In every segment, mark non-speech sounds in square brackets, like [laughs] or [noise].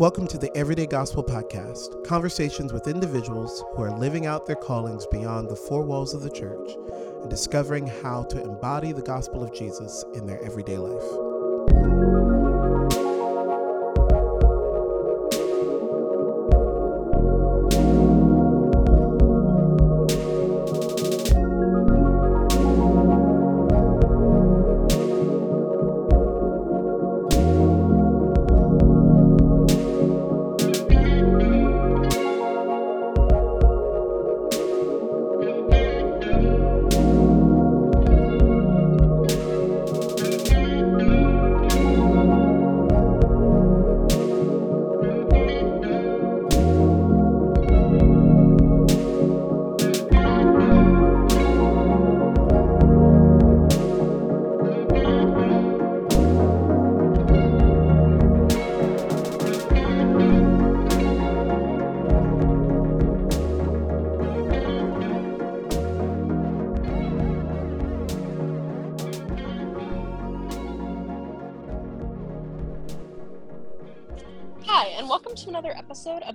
Welcome to the Everyday Gospel Podcast, conversations with individuals who are living out their callings beyond the four walls of the church and discovering how to embody the gospel of Jesus in their everyday life.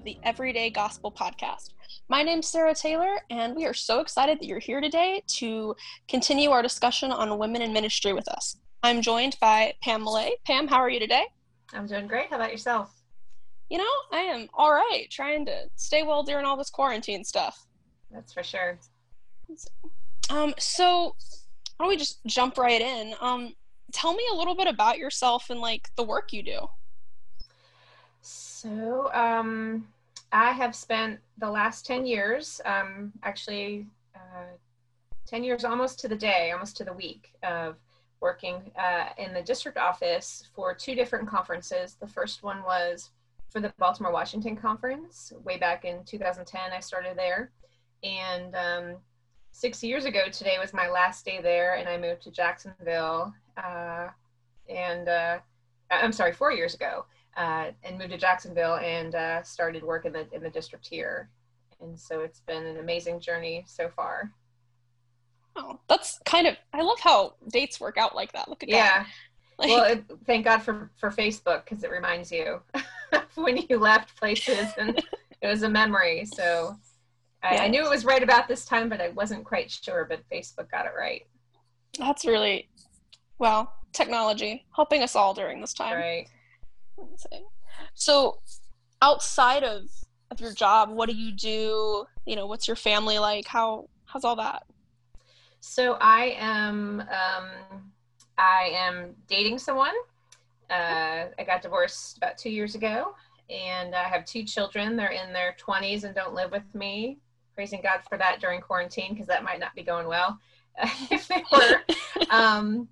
The Everyday Gospel Podcast. My name's Sara Taylor, and we are so excited that you're here today to continue our discussion on women in ministry with us. I'm joined by Pam Mullay. Pam, how are you today? I'm doing great. How about yourself? You know, I am all right, trying to stay well during all this quarantine stuff. That's for sure. Um, so why don't we just jump right in? Um, tell me a little bit about yourself and like the work you do. So, um, I have spent the last 10 years, um, actually, uh, 10 years almost to the day, almost to the week of working uh, in the district office for two different conferences. The first one was for the Baltimore Washington Conference. Way back in 2010, I started there. And um, six years ago today was my last day there, and I moved to Jacksonville. Uh, and uh, I'm sorry, four years ago uh, and moved to Jacksonville and uh, started work in the in the district here. And so it's been an amazing journey so far. Oh, that's kind of I love how dates work out like that. Look at Yeah. that. [laughs] Like, Well, it, thank God for for Facebook because it reminds you [laughs] when you left places, and [laughs] it was a memory. So I, I knew it was right about this time, but I wasn't quite sure. But Facebook got it right. that's really well technology helping us all during this time. Right. So, outside of of your job, what do you do? You know, what's your family like? How how's all that? So I am um, I am dating someone. Uh, I got divorced about two years ago, and I have two children. They're in their 20s and don't live with me. Praising God for that during quarantine because that might not be going well [laughs] if they were. [laughs] um,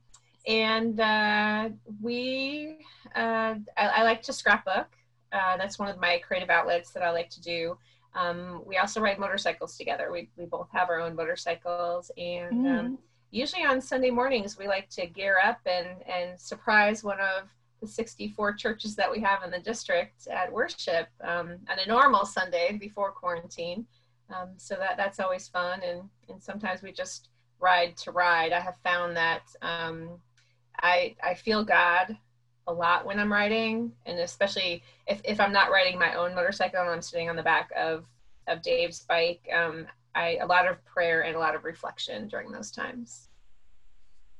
and uh, we, uh, I, I like to scrapbook. Uh, that's one of my creative outlets that I like to do. Um, we also ride motorcycles together. We, we both have our own motorcycles, and um, usually on Sunday mornings we like to gear up and and surprise one of the 64 churches that we have in the district at worship um, on a normal Sunday before quarantine. Um, so that that's always fun, and and sometimes we just ride to ride. I have found that um, I I feel God a lot when I'm riding, and especially if, if I'm not riding my own motorcycle and I'm sitting on the back of of Dave's bike. Um, I a lot of prayer and a lot of reflection during those times.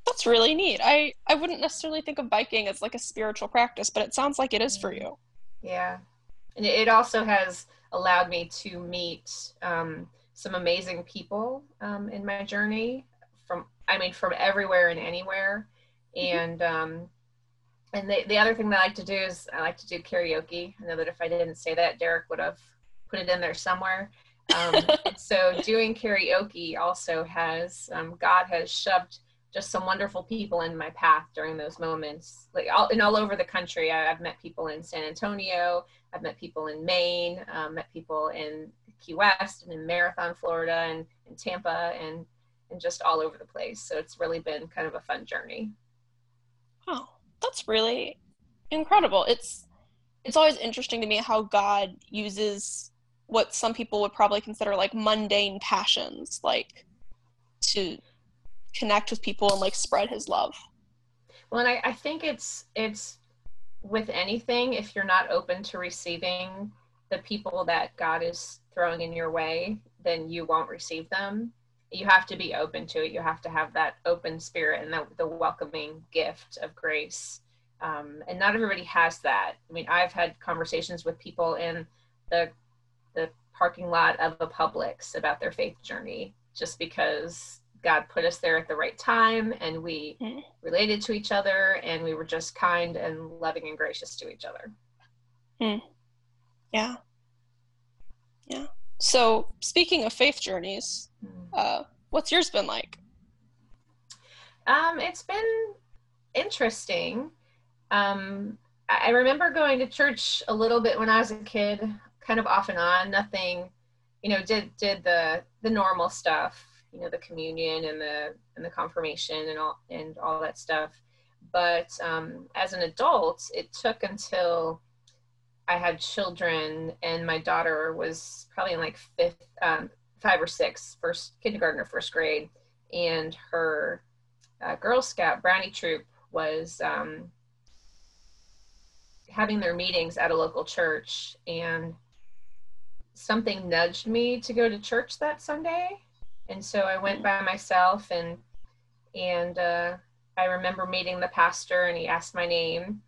That's really neat. I I wouldn't necessarily think of biking as like a spiritual practice, but it sounds like it is for you. Yeah, and it also has allowed me to meet um, some amazing people um, in my journey. From I mean, from everywhere and anywhere, and um, and the the other thing that I like to do is I like to do karaoke. I know that if I didn't say that, Derek would have put it in there somewhere. Um, [laughs] so doing karaoke also has um, God has shoved just some wonderful people in my path during those moments. Like all and all over the country. I, i've met people in san antonio. I've met people in maine. Um, met people in key west and in marathon florida and in tampa and and just all over the place. So it's really been kind of a fun journey Oh, that's really incredible. It's it's always interesting to me how God uses what some people would probably consider like mundane passions, like to connect with people and like spread his love. Well, and I, I think it's it's with anything, if you're not open to receiving the people that God is throwing in your way, then you won't receive them. You have to be open to it. You have to have that open spirit and the, the welcoming gift of grace. Um, and not everybody has that. I mean, I've had conversations with people in the the parking lot of a Publix about their faith journey, just because God put us there at the right time and we mm. related to each other and we were just kind and loving and gracious to each other. Mm. Yeah. Yeah. So, speaking of faith journeys, mm. Uh, what's yours been like? Um, it's been interesting. Um, I remember going to church a little bit when I was a kid, kind of off and on. Nothing, you know, did did the the normal stuff you know the communion and the and the confirmation and all and all that stuff but um, as an adult it took until i had children and my daughter was probably in like fifth um, five or six first kindergarten or first grade. And her uh, girl scout brownie troop was um, having their meetings at a local church. And something nudged me to go to church that sunday. And so I went by myself and and uh, I remember meeting the pastor and he asked my name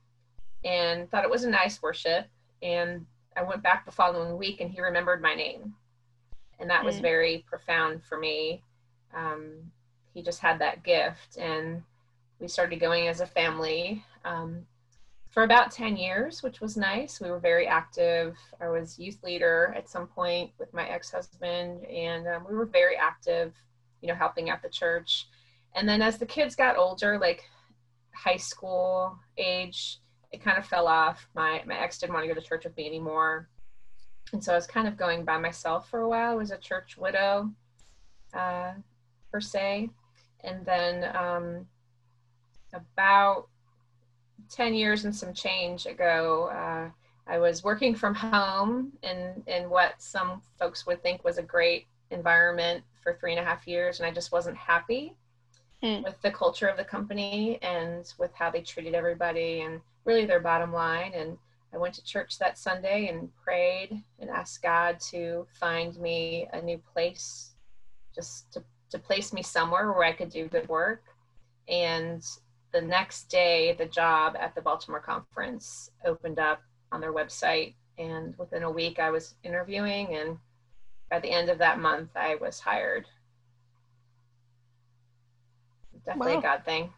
and thought it was a nice worship. And I went back the following week and he remembered my name and that mm. was very profound for me. Um, he just had that gift and we started going as a family. Um, for about 10 years, which was nice. We were very active. I was youth leader at some point with my ex-husband, and um, we were very active, you know, helping out the church. And then as the kids got older, like high school age, it kind of fell off. My my ex didn't want to go to church with me anymore, and so I was kind of going by myself for a while. I was a church widow, uh, per se, and then um, about 10 years and some change ago, uh, I was working from home in, in what some folks would think was a great environment for three and a half years, and I just wasn't happy mm. with the culture of the company and with how they treated everybody and really their bottom line. And I went to church that Sunday and prayed and asked God to find me a new place, just to, to place me somewhere where I could do good work. And the next day, the job at the Baltimore conference opened up on their website. And within a week, I was interviewing. And by the end of that month, I was hired. Definitely wow. a God thing.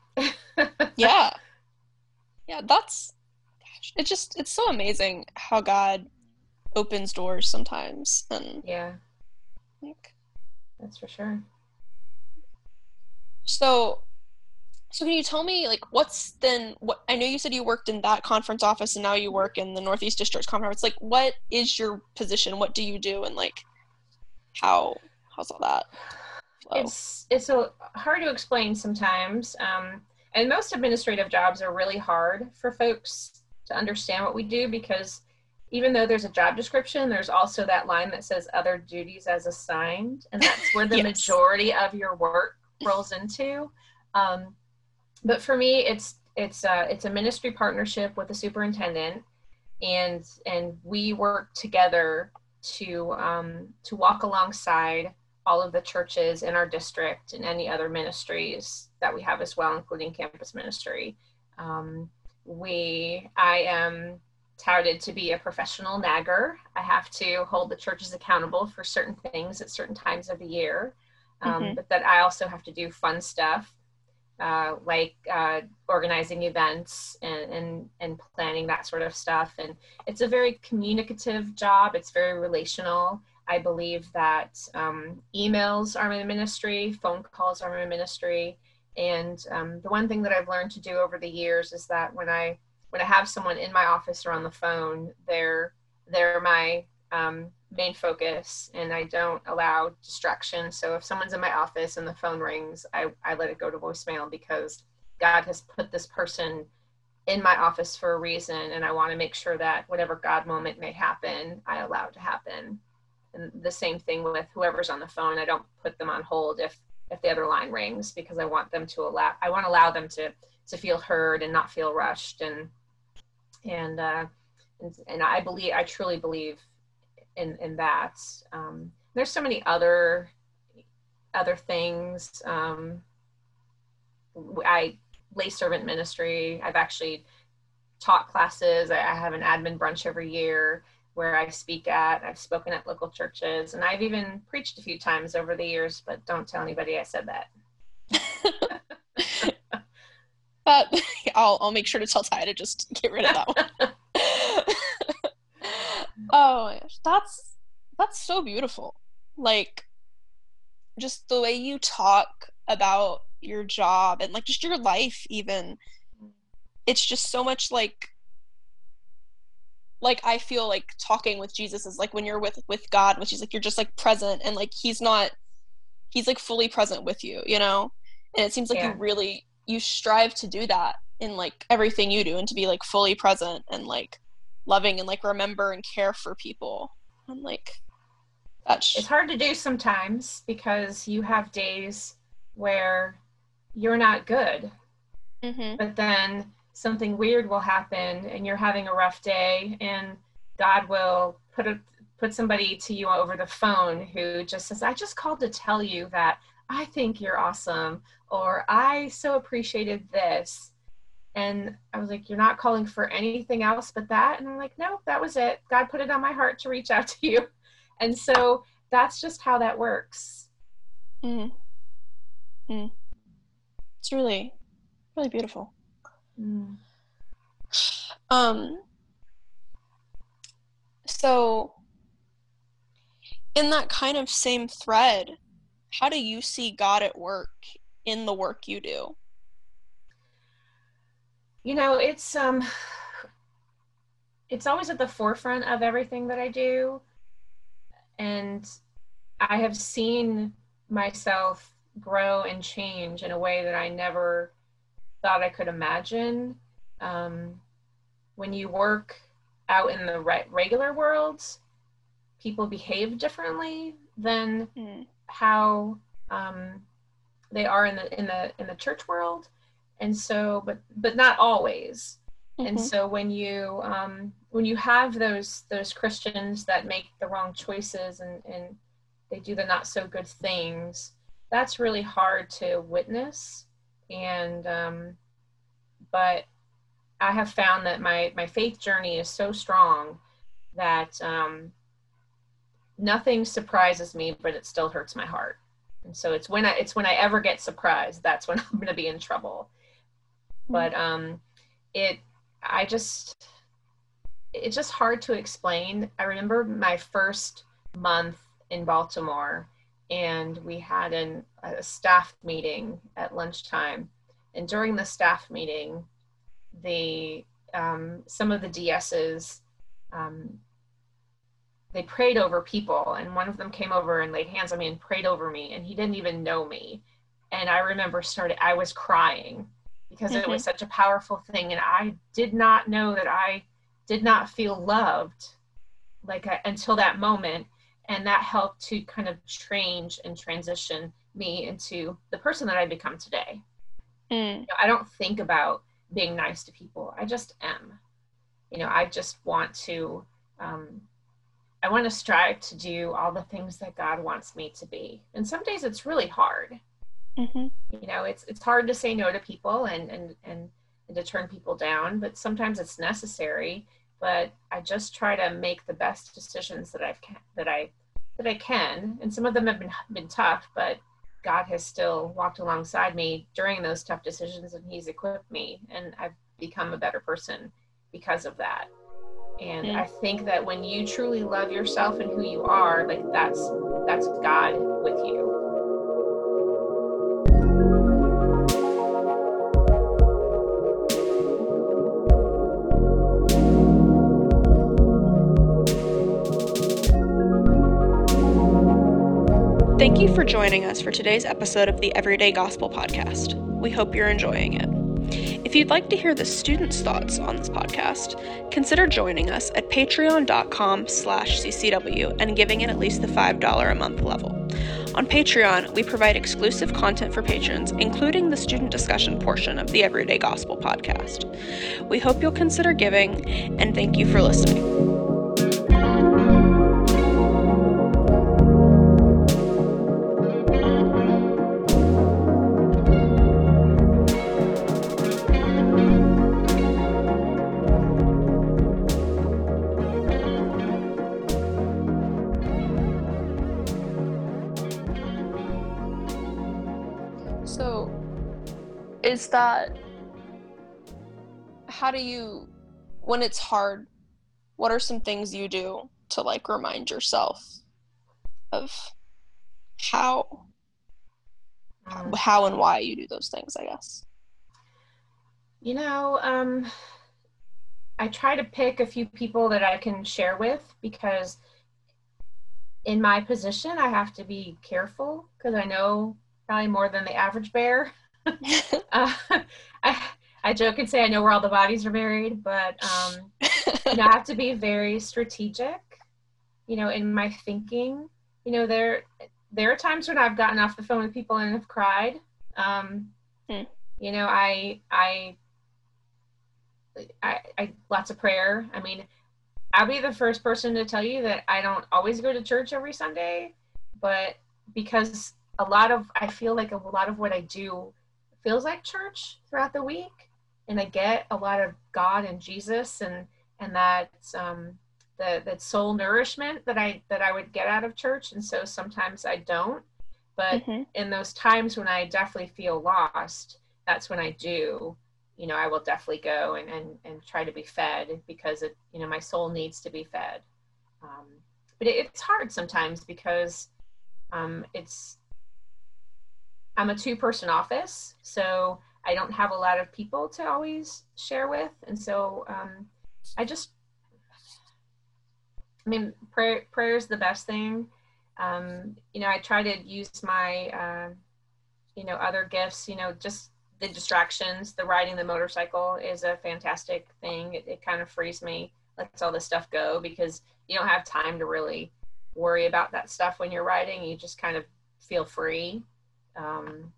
[laughs] yeah. Yeah, that's, it just, it's so amazing how God opens doors sometimes. And yeah. Like, that's for sure. So so can you tell me like what's then what I know you said you worked in that conference office and now you work in the Northeast District Conference. Like what is your position? What do you do and like how how's all that? Flow? It's it's so hard to explain sometimes. Um, and most administrative jobs are really hard for folks to understand what we do because even though there's a job description, there's also that line that says other duties as assigned, and that's where [laughs] the yes. majority of your work rolls into. Um, but for me, it's it's uh, it's a ministry partnership with the superintendent, and and we work together to um, to walk alongside all of the churches in our district and any other ministries that we have as well, including campus ministry. Um, we I am touted to be a professional nagger. I have to hold the churches accountable for certain things at certain times of the year, um, mm-hmm. but that I also have to do fun stuff uh, like uh, organizing events and, and, and planning that sort of stuff. And it's a very communicative job. It's very relational. I believe that um, emails are my ministry, phone calls are my ministry. And um, the one thing that I've learned to do over the years is that when I when I have someone in my office or on the phone, they're they're my um, main focus and I don't allow distraction. So if someone's in my office and the phone rings, I, I let it go to voicemail because God has put this person in my office for a reason and I want to make sure that whatever God moment may happen, I allow it to happen. And the same thing with whoever's on the phone. I don't put them on hold if if the other line rings because I want them to allow I want to allow them to to feel heard and not feel rushed and and uh, and, and I believe I truly believe in in that. Um, there's so many other other things. Um, I lay servant ministry. I've actually taught classes. I, I have an admin brunch every year where I speak at. I've spoken at local churches, and I've even preached a few times over the years. But don't tell anybody I said that. [laughs] but [laughs] I'll I'll make sure to tell Ty to just get rid of that one. [laughs] oh that's that's so beautiful. Like just the way you talk about your job and like just your life even it's just so much like like I feel like talking with Jesus is like when you're with with God, which is like you're just like present and like he's not he's like fully present with you, you know? And it seems like yeah. you really you strive to do that in like everything you do and to be like fully present and like loving and like remember and care for people. And like that's it's hard to do sometimes because you have days where you're not good. Mm-hmm. But then something weird will happen and you're having a rough day and God will put a put somebody to you over the phone who just says, I just called to tell you that I think you're awesome or I so appreciated this. And I was like, You're not calling for anything else but that? And I'm like, No, that was it. God put it on my heart to reach out [laughs] to you. And so that's just how that works. Mm. Mm. It's really, really beautiful. Mm. Um, so, in that kind of same thread, how do you see God at work in the work you do? You know, it's um it's always at the forefront of everything that I do. And I have seen myself grow and change in a way that I never thought I could imagine. Um, when you work out in the re- regular world, people behave differently than mm. how um, they are in the in the in the church world, and so but but not always. Mm-hmm. And so when you um, when you have those those Christians that make the wrong choices and and they do the not so good things, that's really hard to witness and um, but I have found that my my faith journey is so strong that um, nothing surprises me, but it still hurts my heart. And so it's when I it's when I ever get surprised that's when [laughs] I'm going to be in trouble. Mm-hmm. But um, it I just it's just hard to explain. I remember my first month in Baltimore and we had an, a staff meeting at lunchtime. And during the staff meeting, the um, some of the DSs um, they prayed over people, and one of them came over and laid hands on me and prayed over me, and he didn't even know me. And I remember started I was crying because mm-hmm. it was mm-hmm. such a powerful thing, and I did not know that I did not feel loved like I, until that moment and that helped to kind of change and transition me into the person that I become today. Mm. You know, I don't think about being nice to people. I just am. You know, I just want to. Um, I want to strive to do all the things that God wants me to be. And some days it's really hard. Mm-hmm. You know, it's it's hard to say no to people and and and, and to turn people down, but sometimes it's necessary but I just try to make the best decisions that I've that I that I can. And some of them have been been tough, but God has still walked alongside me during those tough decisions, and He's equipped me, and I've become a better person because of that. And mm-hmm. I think that when you truly love yourself and who you are, like that's that's God with you. Thank you for joining us for today's episode of the Everyday Gospel Podcast. We hope you're enjoying it. If you'd like to hear the students' thoughts on this podcast, consider joining us at patreon.com slash ccw and giving it at least the $5 a month level. On Patreon, we provide exclusive content for patrons, including the student discussion portion of the Everyday Gospel podcast. We hope you'll consider giving, and thank you for listening. That how do you when it's hard what are some things you do to like remind yourself of how how and why you do those things i guess? You know um i try to pick a few people that i can share with because in my position i have to be careful because i know probably more than the average bear [laughs] [laughs] uh, I, I joke and say I know where all the bodies are buried, but um, you know, I have to be very strategic, you know, in my thinking. You know, there there are times when I've gotten off the phone with people and have cried. Um, hmm. You know, I, I I I lots of prayer. I mean, I'll be the first person to tell you that I don't always go to church every Sunday, but because a lot of I feel like a lot of what I do feels like church throughout the week. And i get a lot of god and jesus and and that um the that soul nourishment that i that i would get out of church. And so sometimes i don't. But mm-hmm. in those times when i definitely feel lost that's when i do you know i will definitely go and and, and try to be fed because it you know my soul needs to be fed. Um, but it, it's hard sometimes because um, it's I'm a two person office, so I don't have a lot of people to always share with. And so um, I just, I mean, prayer, prayer is the best thing. Um, you know, I try to use my, uh, you know, other gifts, you know, just the distractions, the riding the motorcycle is a fantastic thing. It, it kind of frees me, lets all this stuff go because you don't have time to really worry about that stuff when you're riding. You just kind of feel free. Um,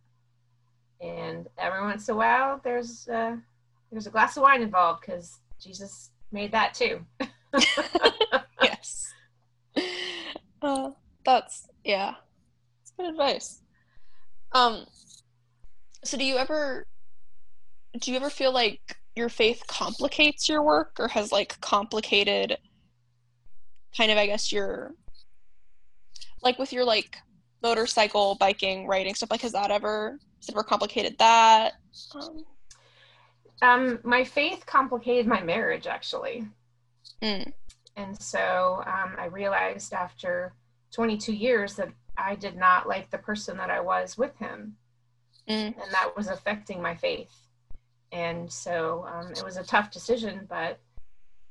and every once in a while, there's there's a glass of wine involved because Jesus made that too. [laughs] yes. Uh, that's yeah. It's good advice. Um. So, do you ever do you ever feel like your faith complicates your work, or has like complicated kind of, I guess, your like with your like motorcycle, biking, riding stuff? Like, has that ever has it ever complicated that? Um, um, my faith complicated my marriage actually. Mm. And so um, I realized after 22 years that I did not like the person that I was with him. Mm. And that was affecting my faith. And so um, it was a tough decision, but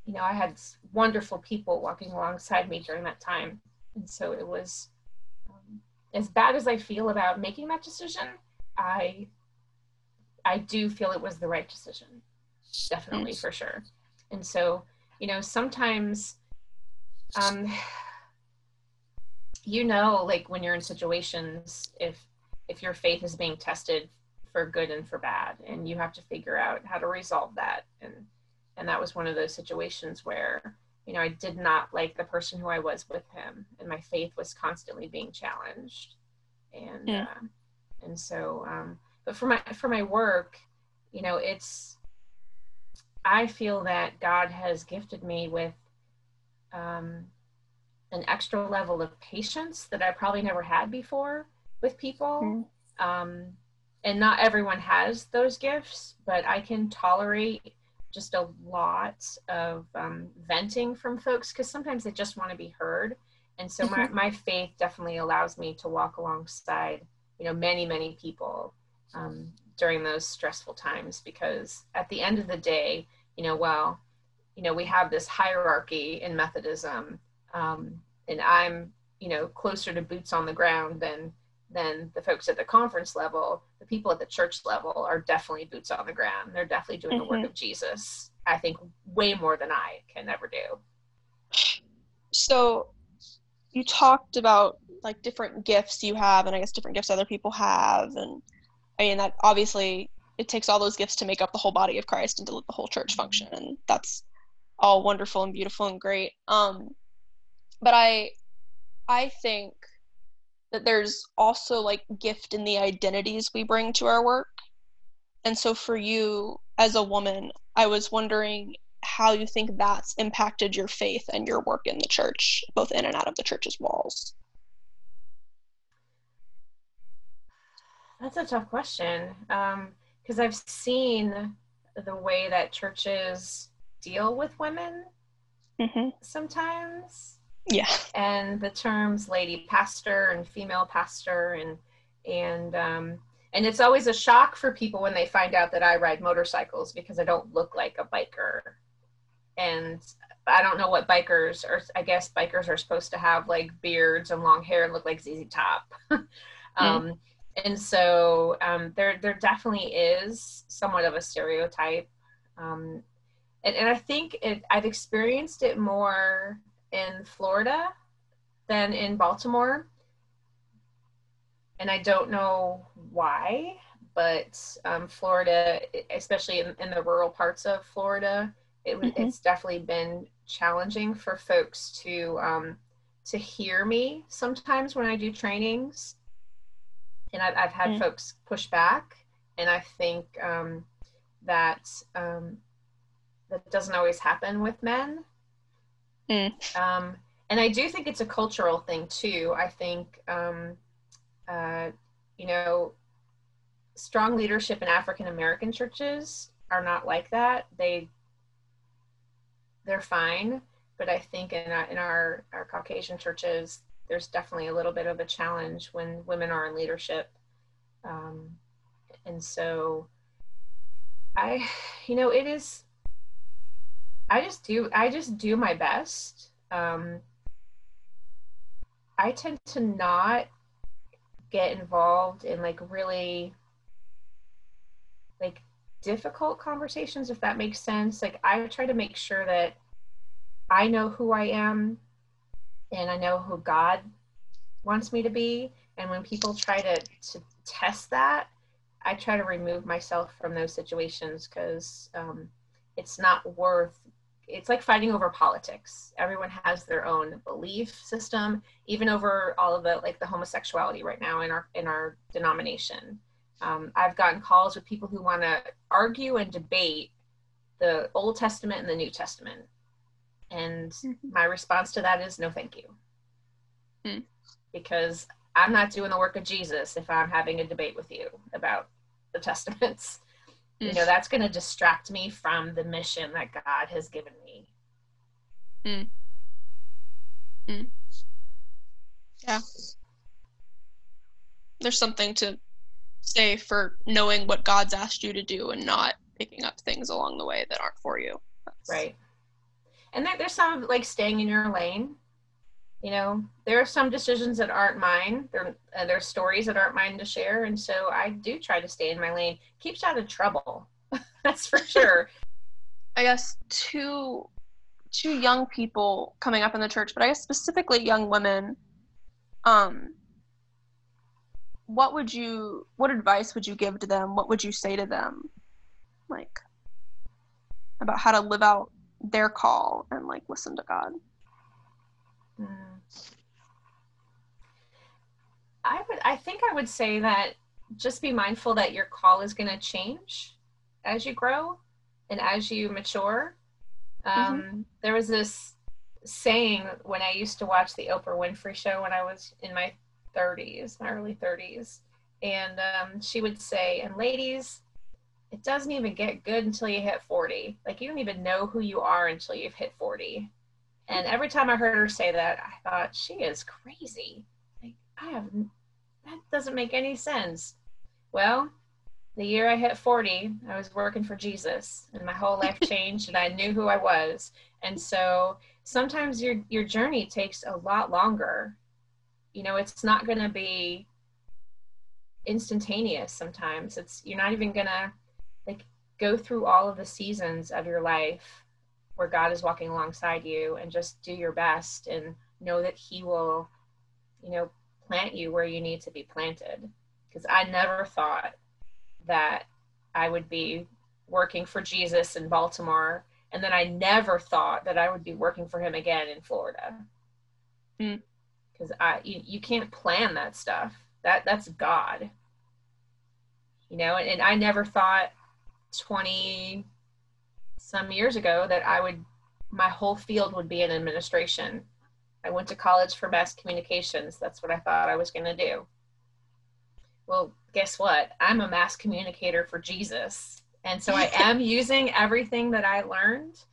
you know, I had wonderful people walking alongside me during that time. And so it was as bad as I feel about making that decision, I I do feel it was the right decision. Definitely for sure. And so, you know, sometimes um you know like when you're in situations if if your faith is being tested for good and for bad and you have to figure out how to resolve that and and that was one of those situations where you know, I did not like the person who I was with him, and my faith was constantly being challenged. And yeah. uh, and so, um, but for my for my work, you know, it's I feel that God has gifted me with um, an extra level of patience that I probably never had before with people. Mm. Um, and not everyone has those gifts, but I can tolerate just a lot of um, venting from folks because sometimes they just want to be heard. And so my, mm-hmm. my faith definitely allows me to walk alongside, you know, many, many people um, during those stressful times because at the end of the day, you know, well, you know, we have this hierarchy in Methodism, um, and I'm, you know, closer to boots on the ground than than the folks at the conference level, the people at the church level are definitely boots on the ground. They're definitely doing mm-hmm. the work mm-hmm. of Jesus. I think way more than I can ever do. So, you talked about like different gifts you have and I guess different gifts other people have and I mean that obviously it takes all those gifts to make up the whole body of Christ and to let the whole church function and that's all wonderful and beautiful and great. Um but I I think that there's also like gift in the identities we bring to our work. And so for you as a woman, I was wondering how you think that's impacted your faith and your work in the church, both in and out of the church's walls. That's a tough question because um, I've seen the way that churches deal with women mm-hmm. sometimes. Yeah. And the terms lady pastor and female pastor and and um, and it's always a shock for people when they find out that I ride motorcycles because I don't look like a biker. And I don't know what bikers are. I guess bikers are supposed to have like beards and long hair and look like ZZ Top. [laughs] um, mm and so um, there there definitely is somewhat of a stereotype um, and, and i think it, i've experienced it more in florida than in baltimore and i don't know why but um, florida especially in, in, the rural parts of florida it, mm-hmm. it's definitely been challenging for folks to um, to hear me sometimes when i do trainings and I've, I've had mm. folks push back, and I think um, that um, that doesn't always happen with men. Mm. Um, and I do think it's a cultural thing too. I think, um, uh, you know, strong leadership in African American churches are not like that. They they're fine, but I think in our, in our our Caucasian churches, there's definitely a little bit of a challenge when women are in leadership. Um, and so I, [sighs] you know, it is, I just do, I just do my best. Um, I tend to not get involved in like really like difficult conversations, if that makes sense. Like I try to make sure that I know who I am and I know who God wants me to be. And when people try to, to test that, I try to remove myself from those situations because um, it's not worth it's like fighting over politics everyone has their own belief system even over all of the like the homosexuality right now in our in our denomination um, i've gotten calls with people who want to argue and debate the old testament and the new testament and mm-hmm. my response to that is no, thank you. Mm. Because I'm not doing the work of Jesus if I'm having a debate with you about the [laughs] testaments. Mm. You know, that's going to distract me from the mission that God has given me. Mm. Mm. Yeah. There's something to say for knowing what God's asked you to do and not picking up things along the way that aren't for you. That's, right and there, there's some like staying in your lane you know there are some decisions that aren't mine. There uh, there's stories that aren't mine to share and so i do try to stay in my lane. Keeps out of trouble [laughs] that's for sure. I guess two two young people coming up in the church but i guess specifically young women um what would you what advice would you give to them? What would you say to them like about how to live out their call and like listen to God. Mm. I would I think I would say that just be mindful that your call is going to change as you grow and as you mature. Um, mm-hmm. There was this saying when I used to watch the Oprah Winfrey show when I was in my 30s, my early 30s, and um, she would say, "And ladies, it doesn't even get good until you hit 40. Like you don't even know who you are until you've hit 40. And every time I heard her say that, I thought she is crazy. Like I have that doesn't make any sense. Well, the year I hit 40, I was working for Jesus and my whole life [laughs] changed and I knew who I was. And so sometimes your your journey takes a lot longer. You know, it's not going to be instantaneous sometimes. It's you're not even going to like go through all of the seasons of your life where God is walking alongside you and just do your best and know that he will, you know, plant you where you need to be planted. Because I never thought that I would be working for Jesus in Baltimore. And then I never thought that I would be working for him again in Florida. Mm. Because I you, you can't plan that stuff. That that's God. You know, and, and I never thought 20 some years ago that I would my whole field would be in administration. I went to college for mass communications. That's what I thought I was going to do. Well, guess what? I'm a mass communicator for Jesus. And so I [laughs] am using everything that I learned.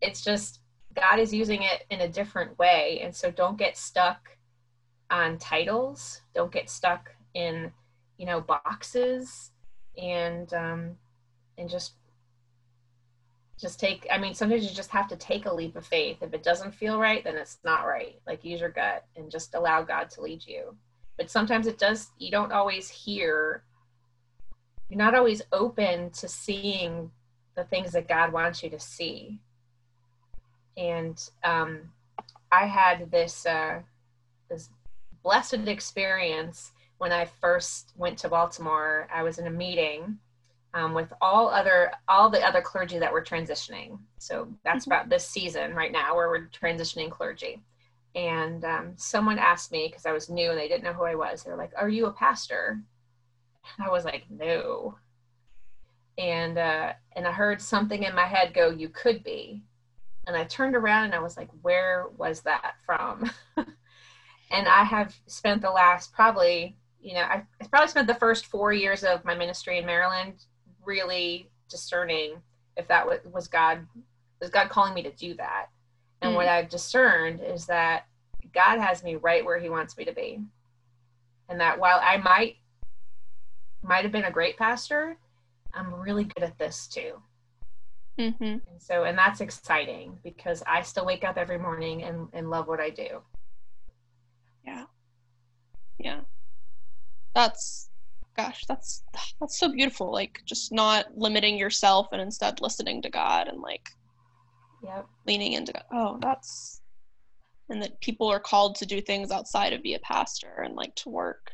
It's just God is using it in a different way. And so don't get stuck on titles, don't get stuck in, you know, boxes and um and just just take i mean sometimes you just have to take a leap of faith. If it doesn't feel right then it's not right. Like use your gut and just allow god to lead you. But sometimes it does you don't always hear you're not always open to seeing the things that god wants you to see. And um, i had this uh, this blessed experience when i first went to baltimore. I was in a meeting um, with all other all the other clergy that were transitioning. So that's Mhm. about this season right now where we're transitioning clergy. And um, someone asked me because I was new and they didn't know who I was. They're like, "Are you a pastor?" And I was like, "No." And uh, and I heard something in my head go, "You could be." And I turned around and I was like, "Where was that from?" [laughs] and I have spent the last probably you know I, I probably spent the first four years of my ministry in Maryland really discerning if that was, was God was God calling me to do that. And Mm. what I've discerned is that God has me right where He wants me to be, and that while I might might have been a great pastor, I'm really good at this too. Mm-hmm. And so, and that's exciting because I still wake up every morning and, and love what I do. Yeah. Yeah. That's gosh, that's that's so beautiful. Like just not limiting yourself and instead listening to God and like Yep. leaning into God. Oh, that's and that people are called to do things outside of be a pastor and like to work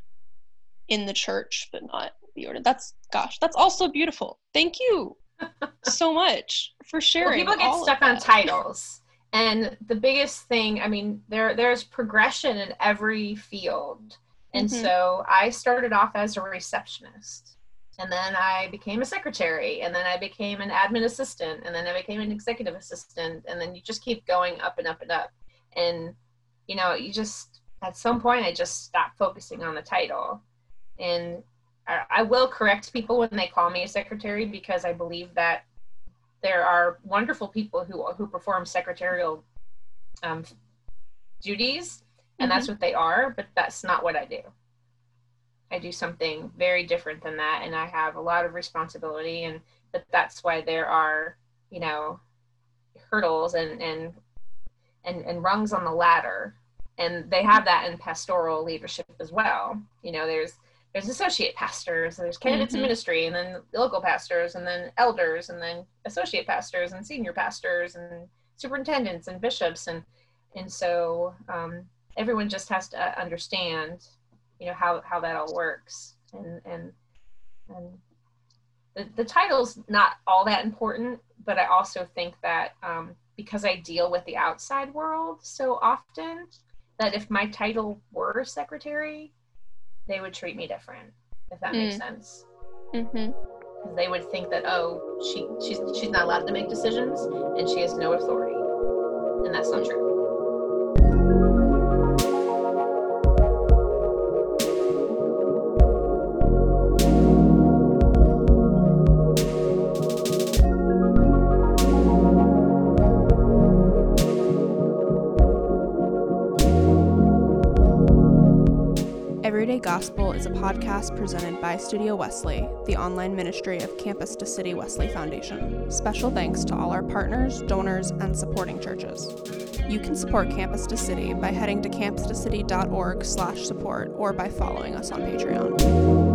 in the church but not be ordained. That's gosh, that's also beautiful. Thank you [laughs] so much for Well, sharing. people get stuck on titles. And the biggest thing, I mean, there there's progression in every field. And Mhm. so I started off as a receptionist. And then I became a secretary. And then I became an admin assistant. And then I became an executive assistant. And then you just keep going up and up and up. And, you know, you just, at some point, I just stopped focusing on the title. And I, I will correct people when they call me a secretary because I believe that there are wonderful people who who perform secretarial um, duties, and that's what they are. But that's not what I do. I do something very different than that, and I have a lot of responsibility, and but that's why there are you know hurdles and and and, and rungs on the ladder, and they have that in pastoral leadership as well. You know, there's there's associate pastors, there's candidates in Mhm. ministry, and then local pastors, and then elders, and then associate pastors, and senior pastors, and superintendents, and bishops, and and so um, everyone just has to understand, you know, how how that all works, and and and the the title's not all that important, but I also think that um, because I deal with the outside world so often, that if my title were secretary, they would treat me different, if that makes sense. Mm-hmm. They would think that oh, she she's she's not allowed to make decisions and she has no authority, and that's not true. Is a podcast presented by Studio Wesley, the online ministry of Campus to City Wesley Foundation. Special thanks to all our partners, donors, and supporting churches. You can support Campus to City by heading to campustocity.org/support or by following us on Patreon.